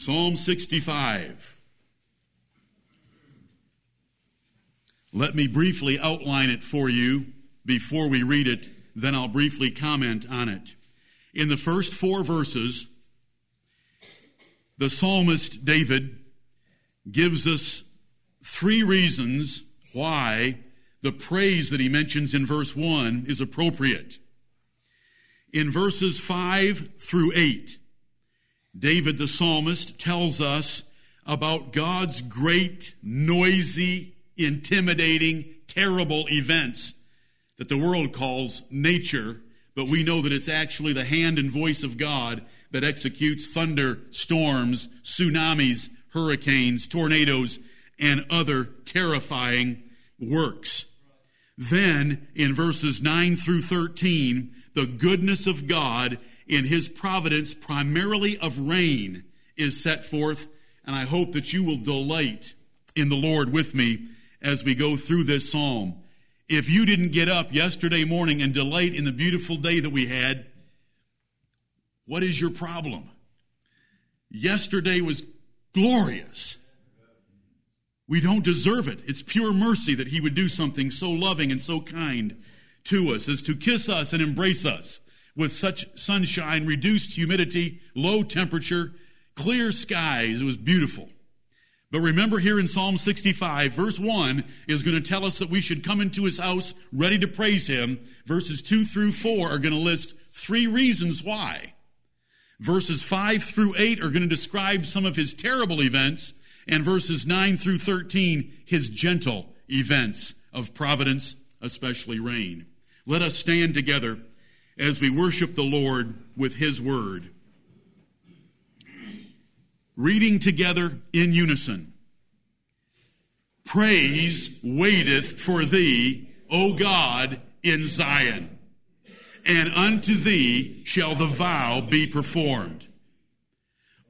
Psalm 65. Let me briefly outline it for you before we read it, then I'll briefly comment on it. In the first four verses, the psalmist David gives us three reasons why the praise that he mentions in verse 1 is appropriate. In verses 5 through 8, David the psalmist tells us about God's great, noisy, intimidating, terrible events that the world calls nature, but we know that it's actually the hand and voice of God that executes thunder, storms, tsunamis, hurricanes, tornadoes, and other terrifying works. Then, in verses 9 through 13, the goodness of God in his providence, primarily of rain, is set forth. And I hope that you will delight in the Lord with me as we go through this psalm. If you didn't get up yesterday morning and delight in the beautiful day that we had, what is your problem? Yesterday was glorious. We don't deserve it. It's pure mercy that He would do something so loving and so kind to us as to kiss us and embrace us with such sunshine, reduced humidity, low temperature, clear skies. It was beautiful. But remember here in Psalm 65, verse 1 is going to tell us that we should come into his house ready to praise him. Verses 2 through 4 are going to list three reasons why. Verses 5 through 8 are going to describe some of his terrible events, and verses 9 through 13, his gentle events of providence, especially rain. Let us stand together as we worship the Lord with His Word. Reading together in unison. Praise waiteth for thee, O God, in Zion, and unto thee shall the vow be performed.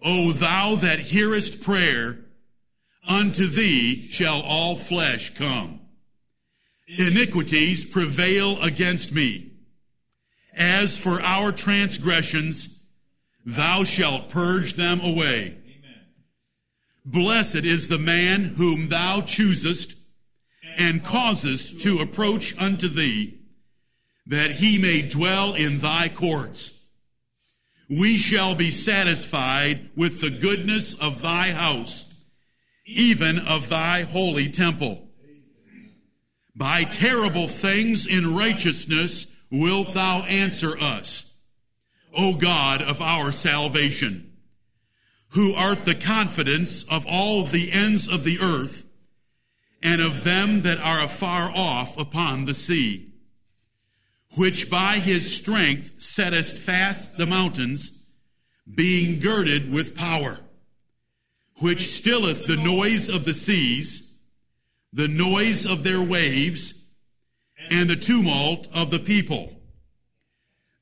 O thou that hearest prayer, unto thee shall all flesh come. Iniquities prevail against me as for our transgressions, thou shalt purge them away. Blessed is the man whom thou choosest and causest to approach unto thee, that he may dwell in thy courts. We shall be satisfied with the goodness of thy house, even of thy holy temple. By terrible things in righteousness wilt thou answer us, O God of our salvation, who art the confidence of all the ends of the earth, and of them that are afar off upon the sea, which by his strength settest fast the mountains, being girded with power, which stilleth the noise of the seas, the noise of their waves, and the tumult of the people.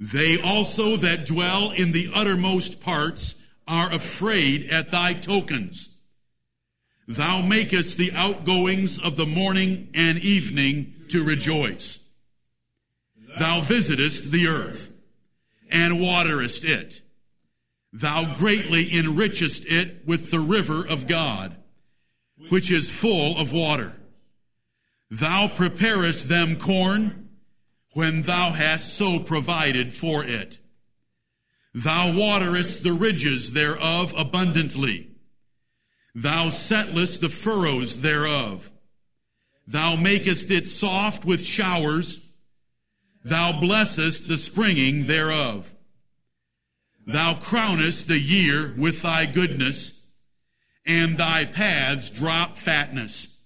They also that dwell in the uttermost parts are afraid at thy tokens. Thou makest the outgoings of the morning and evening to rejoice. Thou visitest the earth and waterest it. Thou greatly enrichest it with the river of God, which is full of water. Thou preparest them corn when thou hast so provided for it. Thou waterest the ridges thereof abundantly. Thou settlest the furrows thereof. Thou makest it soft with showers. Thou blessest the springing thereof. Thou crownest the year with thy goodness, and thy paths drop fatness.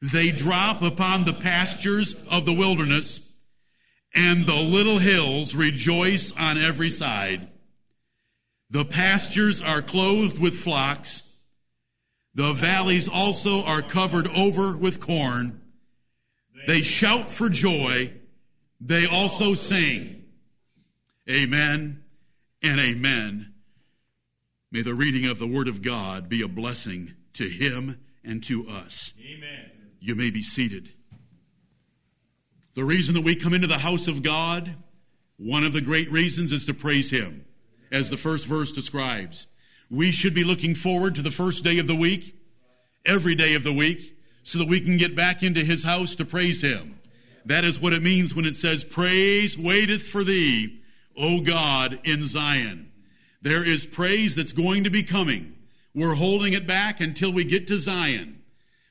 They drop upon the pastures of the wilderness, and the little hills rejoice on every side. The pastures are clothed with flocks. The valleys also are covered over with corn. They shout for joy. They also sing. Amen and amen. May the reading of the Word of God be a blessing to him and to us. Amen. You may be seated. The reason that we come into the house of God, one of the great reasons is to praise Him, as the first verse describes. We should be looking forward to the first day of the week, every day of the week, so that we can get back into his house to praise him. That is what it means when it says, Praise waiteth for thee, O God, in Zion. There is praise that's going to be coming. We're holding it back until we get to Zion,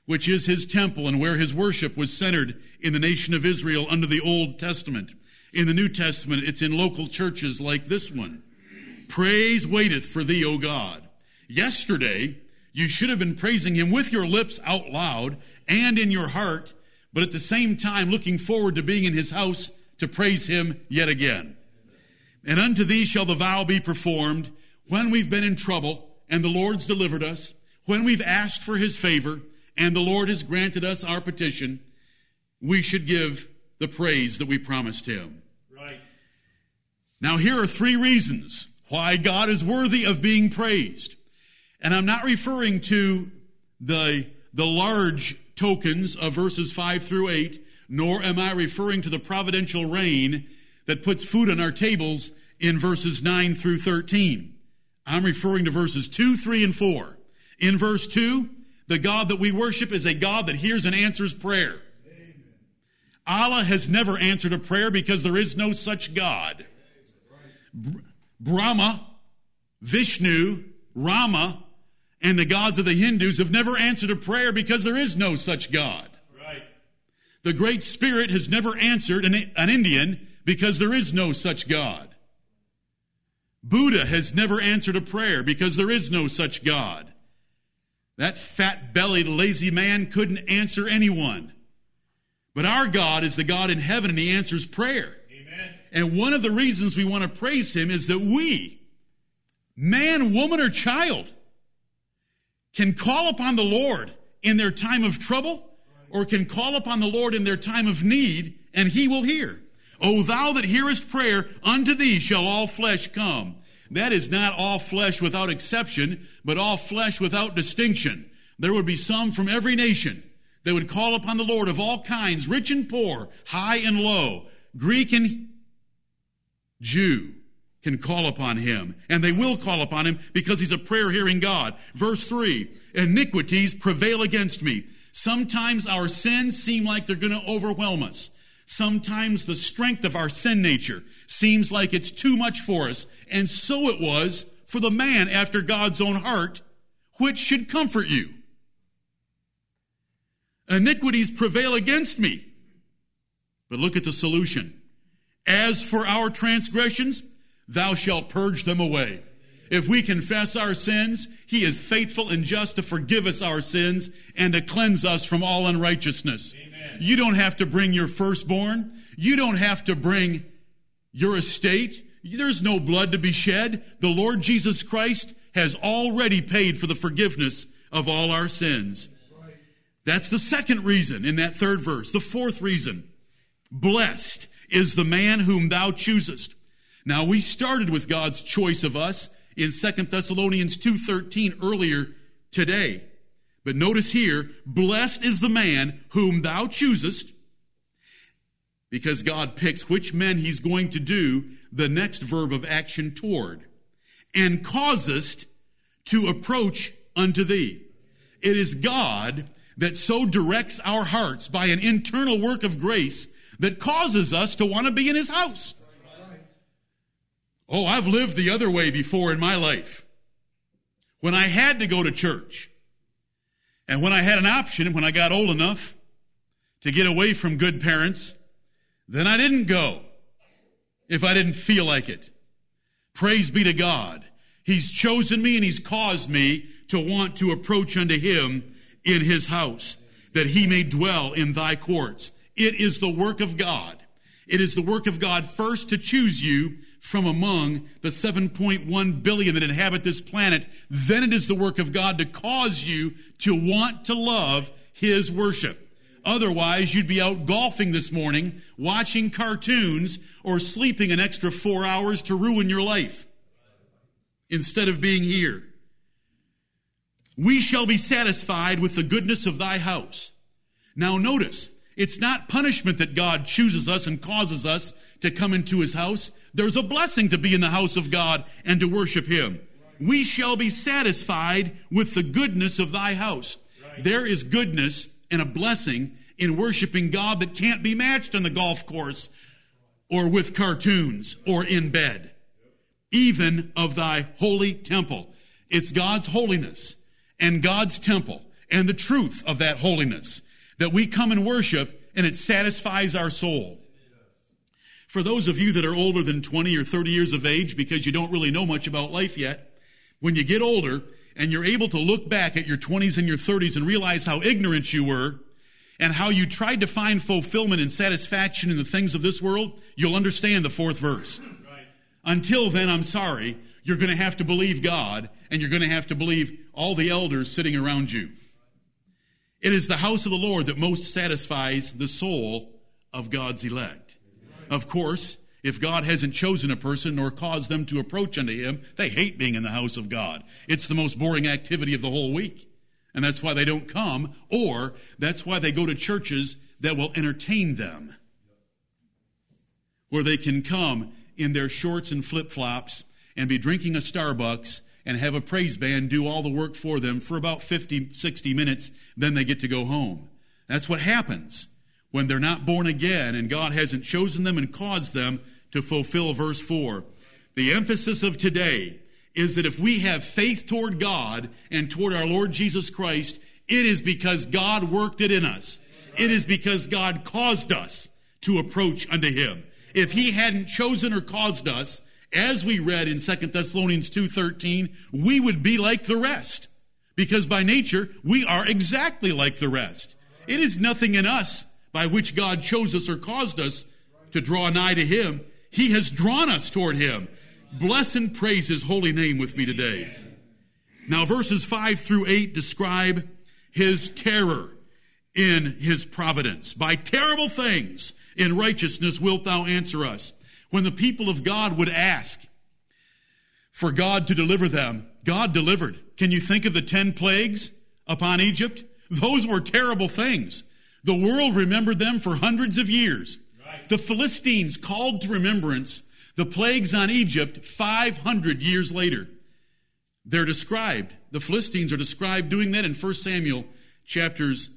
which is his temple and where his worship was centered in the nation of Israel under the Old Testament. In the New Testament, it's in local churches like this one. Praise waiteth for thee, O God. Yesterday, you should have been praising him with your lips out loud and in your heart, but at the same time looking forward to being in his house to praise him yet again. And unto thee shall the vow be performed when we've been in trouble and the Lord's delivered us, when we've asked for his favor and the Lord has granted us our petition, we should give the praise that we promised him. Right. Now, here are three reasons why God is worthy of being praised. And I'm not referring to the, the large tokens of verses 5 through 8, nor am I referring to the providential rain that puts food on our tables in verses 9 through 13. I'm referring to verses 2, 3, and 4. In verse 2, the God that we worship is a God that hears and answers prayer. Amen. Allah has never answered a prayer because there is no such God. Brahma, Vishnu, Rama, and the gods of the Hindus have never answered a prayer because there is no such God. Right. The Great Spirit has never answered an, an Indian because there is no such God. Buddha has never answered a prayer because there is no such God. That fat bellied, lazy man couldn't answer anyone. But our God is the God in heaven and he answers prayer. Amen. And one of the reasons we want to praise him is that we, man, woman, or child, can call upon the Lord in their time of trouble or can call upon the Lord in their time of need and he will hear. O thou that hearest prayer, unto thee shall all flesh come. That is not all flesh without exception, but all flesh without distinction. There would be some from every nation that would call upon the Lord of all kinds, rich and poor, high and low, Greek and Jew can call upon him. And they will call upon him because he's a prayer hearing God. Verse 3 Iniquities prevail against me. Sometimes our sins seem like they're going to overwhelm us. Sometimes the strength of our sin nature seems like it's too much for us. And so it was for the man after God's own heart, which should comfort you. Iniquities prevail against me. But look at the solution. As for our transgressions, thou shalt purge them away. If we confess our sins, he is faithful and just to forgive us our sins and to cleanse us from all unrighteousness. Amen. You don't have to bring your firstborn. You don't have to bring your estate. There's no blood to be shed. The Lord Jesus Christ has already paid for the forgiveness of all our sins. That's the second reason in that third verse. The fourth reason, blessed is the man whom thou choosest. Now we started with God's choice of us in 2 Thessalonians 2:13 earlier today. But notice here, blessed is the man whom thou choosest because God picks which men he's going to do the next verb of action toward and causest to approach unto thee. It is God that so directs our hearts by an internal work of grace that causes us to want to be in his house. Oh, I've lived the other way before in my life. When I had to go to church, and when I had an option, when I got old enough to get away from good parents, then I didn't go if I didn't feel like it. Praise be to God. He's chosen me and He's caused me to want to approach unto Him in his house, that he may dwell in thy courts. It is the work of God. It is the work of God first to choose you from among the 7.1 billion that inhabit this planet. Then it is the work of God to cause you to want to love his worship. Otherwise, you'd be out golfing this morning, watching cartoons, or sleeping an extra four hours to ruin your life instead of being here. We shall be satisfied with the goodness of thy house. Now notice, it's not punishment that God chooses us and causes us to come into his house. There's a blessing to be in the house of God and to worship him. we shall be satisfied with the goodness of thy house. There is goodness and a blessing in worshiping God that can't be matched on the golf course or with cartoons or in bed. Even of thy holy temple. It's God's holiness and God's temple and the truth of that holiness that we come and worship and it satisfies our soul. For those of you that are older than 20 or 30 years of age because you don't really know much about life yet, when you get older and you're able to look back at your 20s and your 30s and realize how ignorant you were and how you tried to find fulfillment and satisfaction in the things of this world, you'll understand the fourth verse. Right. Until then, I'm sorry, you're going to have to believe God and you're going to have to believe all the elders sitting around you. It is the house of the Lord that most satisfies the soul of God's elect. Of course, if God hasn't chosen a person nor caused them to approach unto him, they hate being in the house of God. It's the most boring activity of the whole week. And that's why they don't come, or that's why they go to churches that will entertain them. Where they can come in their shorts and flip flops and be drinking a Starbucks and have a praise band do all the work for them for about 50, 60 minutes, then they get to go home. That's what happens when they're not born again and God hasn't chosen them and caused them to fulfill verse 4. The emphasis of today is that if we have faith toward God and toward our Lord Jesus Christ, it is because God worked it in us. It is because God caused us to approach unto Him. If He hadn't chosen or caused us, as we read in 2 Thessalonians 2.13, we would be like the rest. Because by nature, we are exactly like the rest. It is nothing in us by which God chose us or caused us to draw nigh to Him. He has drawn us toward Him. Bless and praise His holy name with me today. Now, verses 5 through 8 describe His terror in His providence. By terrible things in righteousness wilt thou answer us. When the people of God would ask for God to deliver them, God delivered. Can you think of the ten plagues upon Egypt? Those were terrible things. The world remembered them for hundreds of years. Right. The Philistines called to remembrance the plagues on Egypt 500 years later. They're described, the Philistines are described doing that in 1 Samuel chapters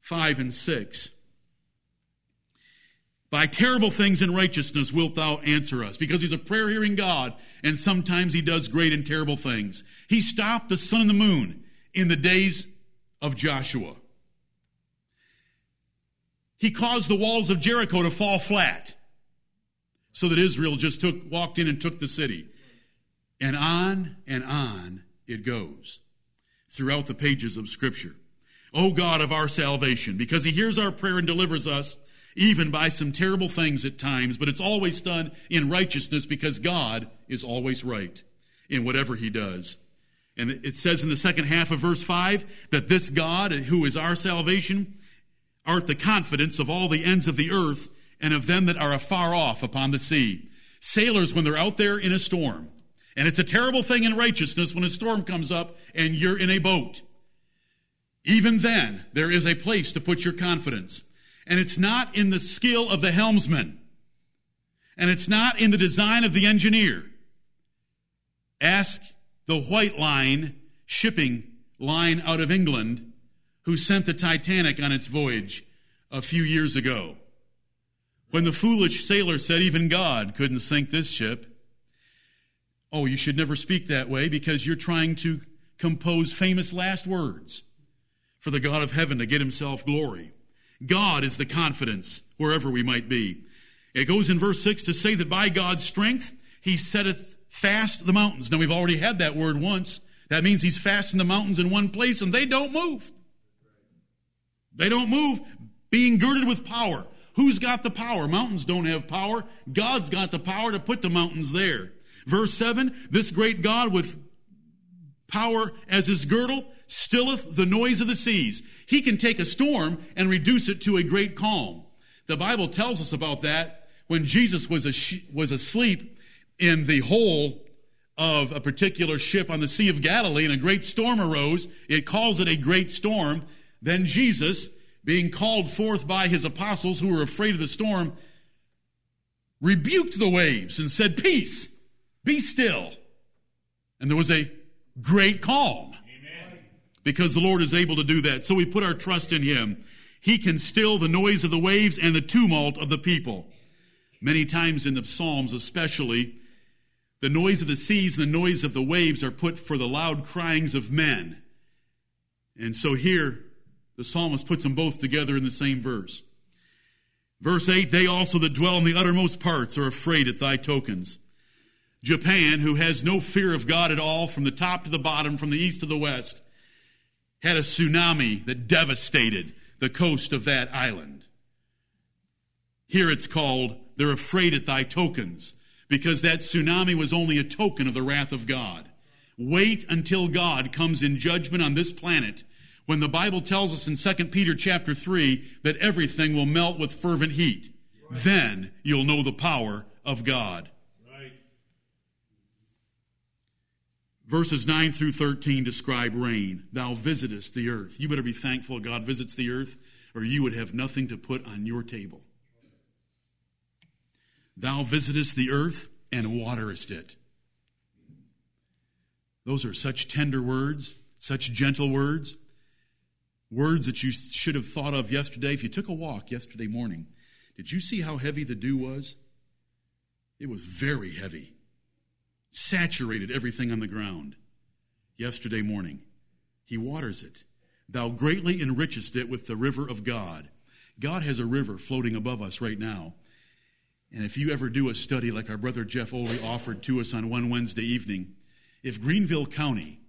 5 and 6. By terrible things in righteousness wilt thou answer us. Because he's a prayer hearing God, and sometimes he does great and terrible things. He stopped the sun and the moon in the days of Joshua. He caused the walls of Jericho to fall flat so that Israel just took, walked in and took the city. And on and on it goes throughout the pages of Scripture. O God of our salvation, because He hears our prayer and delivers us, even by some terrible things at times, but it's always done in righteousness because God is always right in whatever He does. And it says in the second half of verse 5 that this God, who is our salvation, art the confidence of all the ends of the earth and of them that are afar off upon the sea. Sailors, when they're out there in a storm, and it's a terrible thing in righteousness when a storm comes up and you're in a boat. Even then, there is a place to put your confidence. And it's not in the skill of the helmsman. And it's not in the design of the engineer. Ask the White Line shipping line out of England who sent the Titanic on its voyage a few years ago. When the foolish sailor said even God couldn't sink this ship. Oh, you should never speak that way because you're trying to compose famous last words for the God of heaven to get himself glory. God is the confidence wherever we might be. It goes in verse 6 to say that by God's strength, he setteth fast the mountains. Now, we've already had that word once. That means he's fastened the mountains in one place and they don't move. They don't move, being girded with power. Who's got the power? Mountains don't have power. God's got the power to put the mountains there. Verse 7 This great God with power as his girdle stilleth the noise of the seas. He can take a storm and reduce it to a great calm. The Bible tells us about that when Jesus was, was asleep in the hole of a particular ship on the Sea of Galilee and a great storm arose. It calls it a great storm. Then Jesus, being called forth by his apostles who were afraid of the storm, rebuked the waves and said, Peace, be still. And there was a great calm. Amen. Because the Lord is able to do that. So we put our trust in Him. He can still the noise of the waves and the tumult of the people. Many times in the Psalms, especially, the noise of the seas and the noise of the waves are put for the loud cryings of men. And so here, the psalmist puts them both together in the same verse. Verse 8, they also that dwell in the uttermost parts are afraid at thy tokens. Japan, who has no fear of God at all, from the top to the bottom, from the east to the west, had a tsunami that devastated the coast of that island. Here it's called, they're afraid at thy tokens, because that tsunami was only a token of the wrath of God. Wait until God comes in judgment on this planet when the Bible tells us in 2 Peter chapter 3 that everything will melt with fervent heat. Right. Then you'll know the power of God. Right. Verses 9 through 13 describe rain. Thou visitest the earth. You better be thankful God visits the earth, or you would have nothing to put on your table. Thou visitest the earth and waterest it. Those are such tender words, such gentle words. Words that you should have thought of yesterday. If you took a walk yesterday morning, did you see how heavy the dew was? It was very heavy, saturated everything on the ground. Yesterday morning, he waters it. Thou greatly enrichest it with the river of God. God has a river floating above us right now. And if you ever do a study like our brother Jeff Oley offered to us on one Wednesday evening, if Greenville County,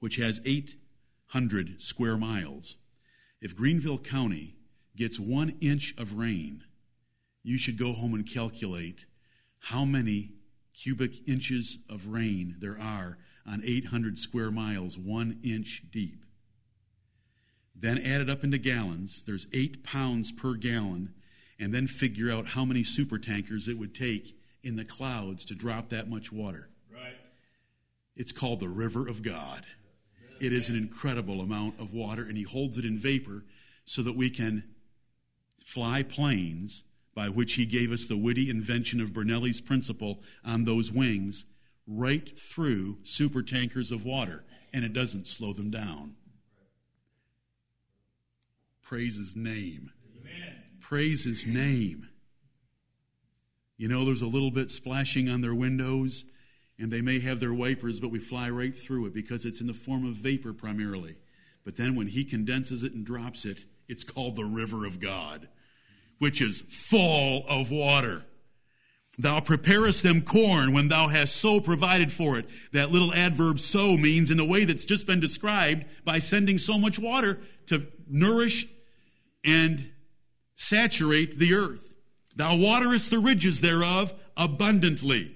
which has eight hundred square miles. If Greenville County gets one inch of rain, you should go home and calculate how many cubic inches of rain there are on 800 square miles, one inch deep. Then add it up into gallons. There's eight pounds per gallon. And then figure out how many super tankers it would take in the clouds to drop that much water. Right. It's called the River of God. It is an incredible amount of water, and he holds it in vapor so that we can fly planes by which he gave us the witty invention of Bernoulli's principle on those wings right through super tankers of water, and it doesn't slow them down. Praise his name. Amen. Praise his name. You know, there's a little bit splashing on their windows and they may have their wipers, but we fly right through it because it's in the form of vapor primarily. But then when he condenses it and drops it, it's called the river of God, which is full of water. Thou preparest them corn when thou hast so provided for it. That little adverb so means in the way that's just been described by sending so much water to nourish and saturate the earth. Thou waterest the ridges thereof abundantly.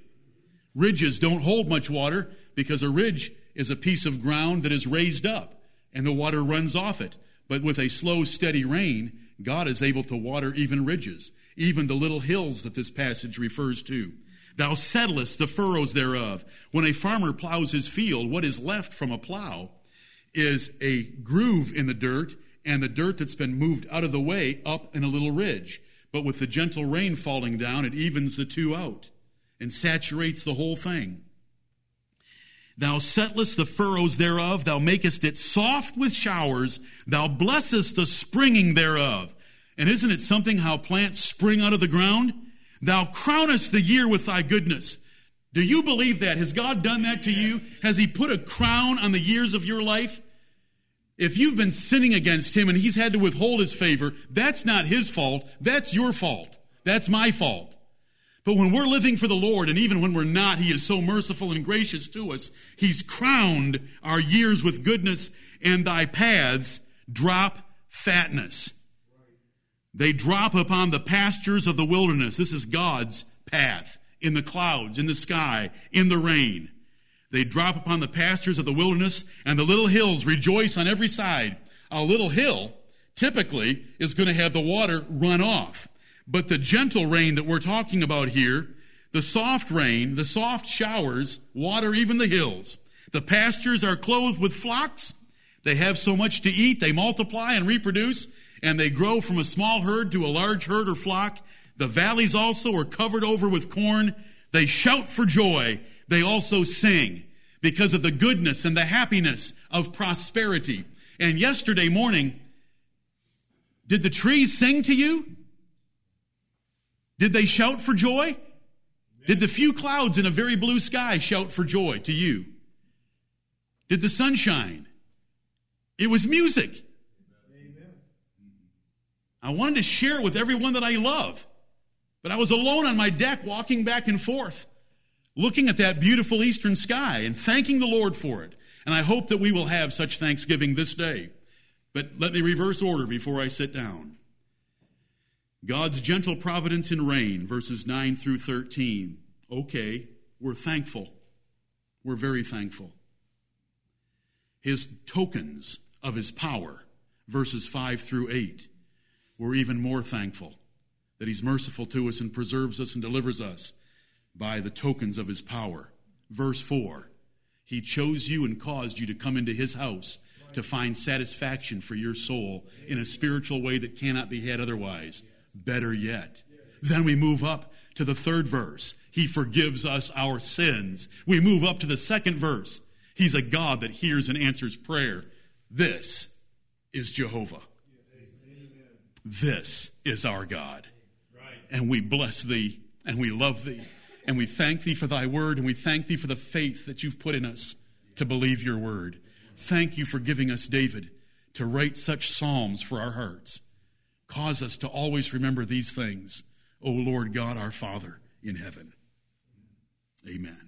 Ridges don't hold much water because a ridge is a piece of ground that is raised up and the water runs off it. But with a slow, steady rain, God is able to water even ridges, even the little hills that this passage refers to. Thou settlest the furrows thereof. When a farmer plows his field, what is left from a plow is a groove in the dirt and the dirt that's been moved out of the way up in a little ridge. But with the gentle rain falling down, it evens the two out and saturates the whole thing. Thou settlest the furrows thereof, thou makest it soft with showers, thou blessest the springing thereof. And isn't it something how plants spring out of the ground? Thou crownest the year with thy goodness. Do you believe that? Has God done that to you? Has He put a crown on the years of your life? If you've been sinning against Him and He's had to withhold His favor, that's not His fault. That's your fault. That's my fault. But when we're living for the Lord, and even when we're not, He is so merciful and gracious to us. He's crowned our years with goodness, and thy paths drop fatness. They drop upon the pastures of the wilderness. This is God's path in the clouds, in the sky, in the rain. They drop upon the pastures of the wilderness, and the little hills rejoice on every side. A little hill typically is going to have the water run off. But the gentle rain that we're talking about here, the soft rain, the soft showers, water even the hills. The pastures are clothed with flocks. They have so much to eat, they multiply and reproduce, and they grow from a small herd to a large herd or flock. The valleys also are covered over with corn. They shout for joy. They also sing. because of the goodness and the happiness of prosperity. And yesterday morning, did the trees sing to you? Did they shout for joy? Did the few clouds in a very blue sky shout for joy to you? Did the sun shine? It was music. I wanted to share it with everyone that I love, but I was alone on my deck walking back and forth, looking at that beautiful eastern sky and thanking the Lord for it. And I hope that we will have such thanksgiving this day. But let me reverse order before I sit down. God's gentle providence in rain, verses 9 through 13. Okay, we're thankful. We're very thankful. His tokens of his power, verses 5 through 8. We're even more thankful that he's merciful to us and preserves us and delivers us by the tokens of his power. Verse 4 He chose you and caused you to come into his house to find satisfaction for your soul in a spiritual way that cannot be had otherwise. Better yet. Then we move up to the third verse. He forgives us our sins. We move up to the second verse. He's a God that hears and answers prayer. This is Jehovah. This is our God. And we bless thee and we love thee and we thank thee for thy word and we thank thee for the faith that you've put in us to believe your word. Thank you for giving us David to write such psalms for our hearts. Cause us to always remember these things, O Lord God our Father in heaven. Amen.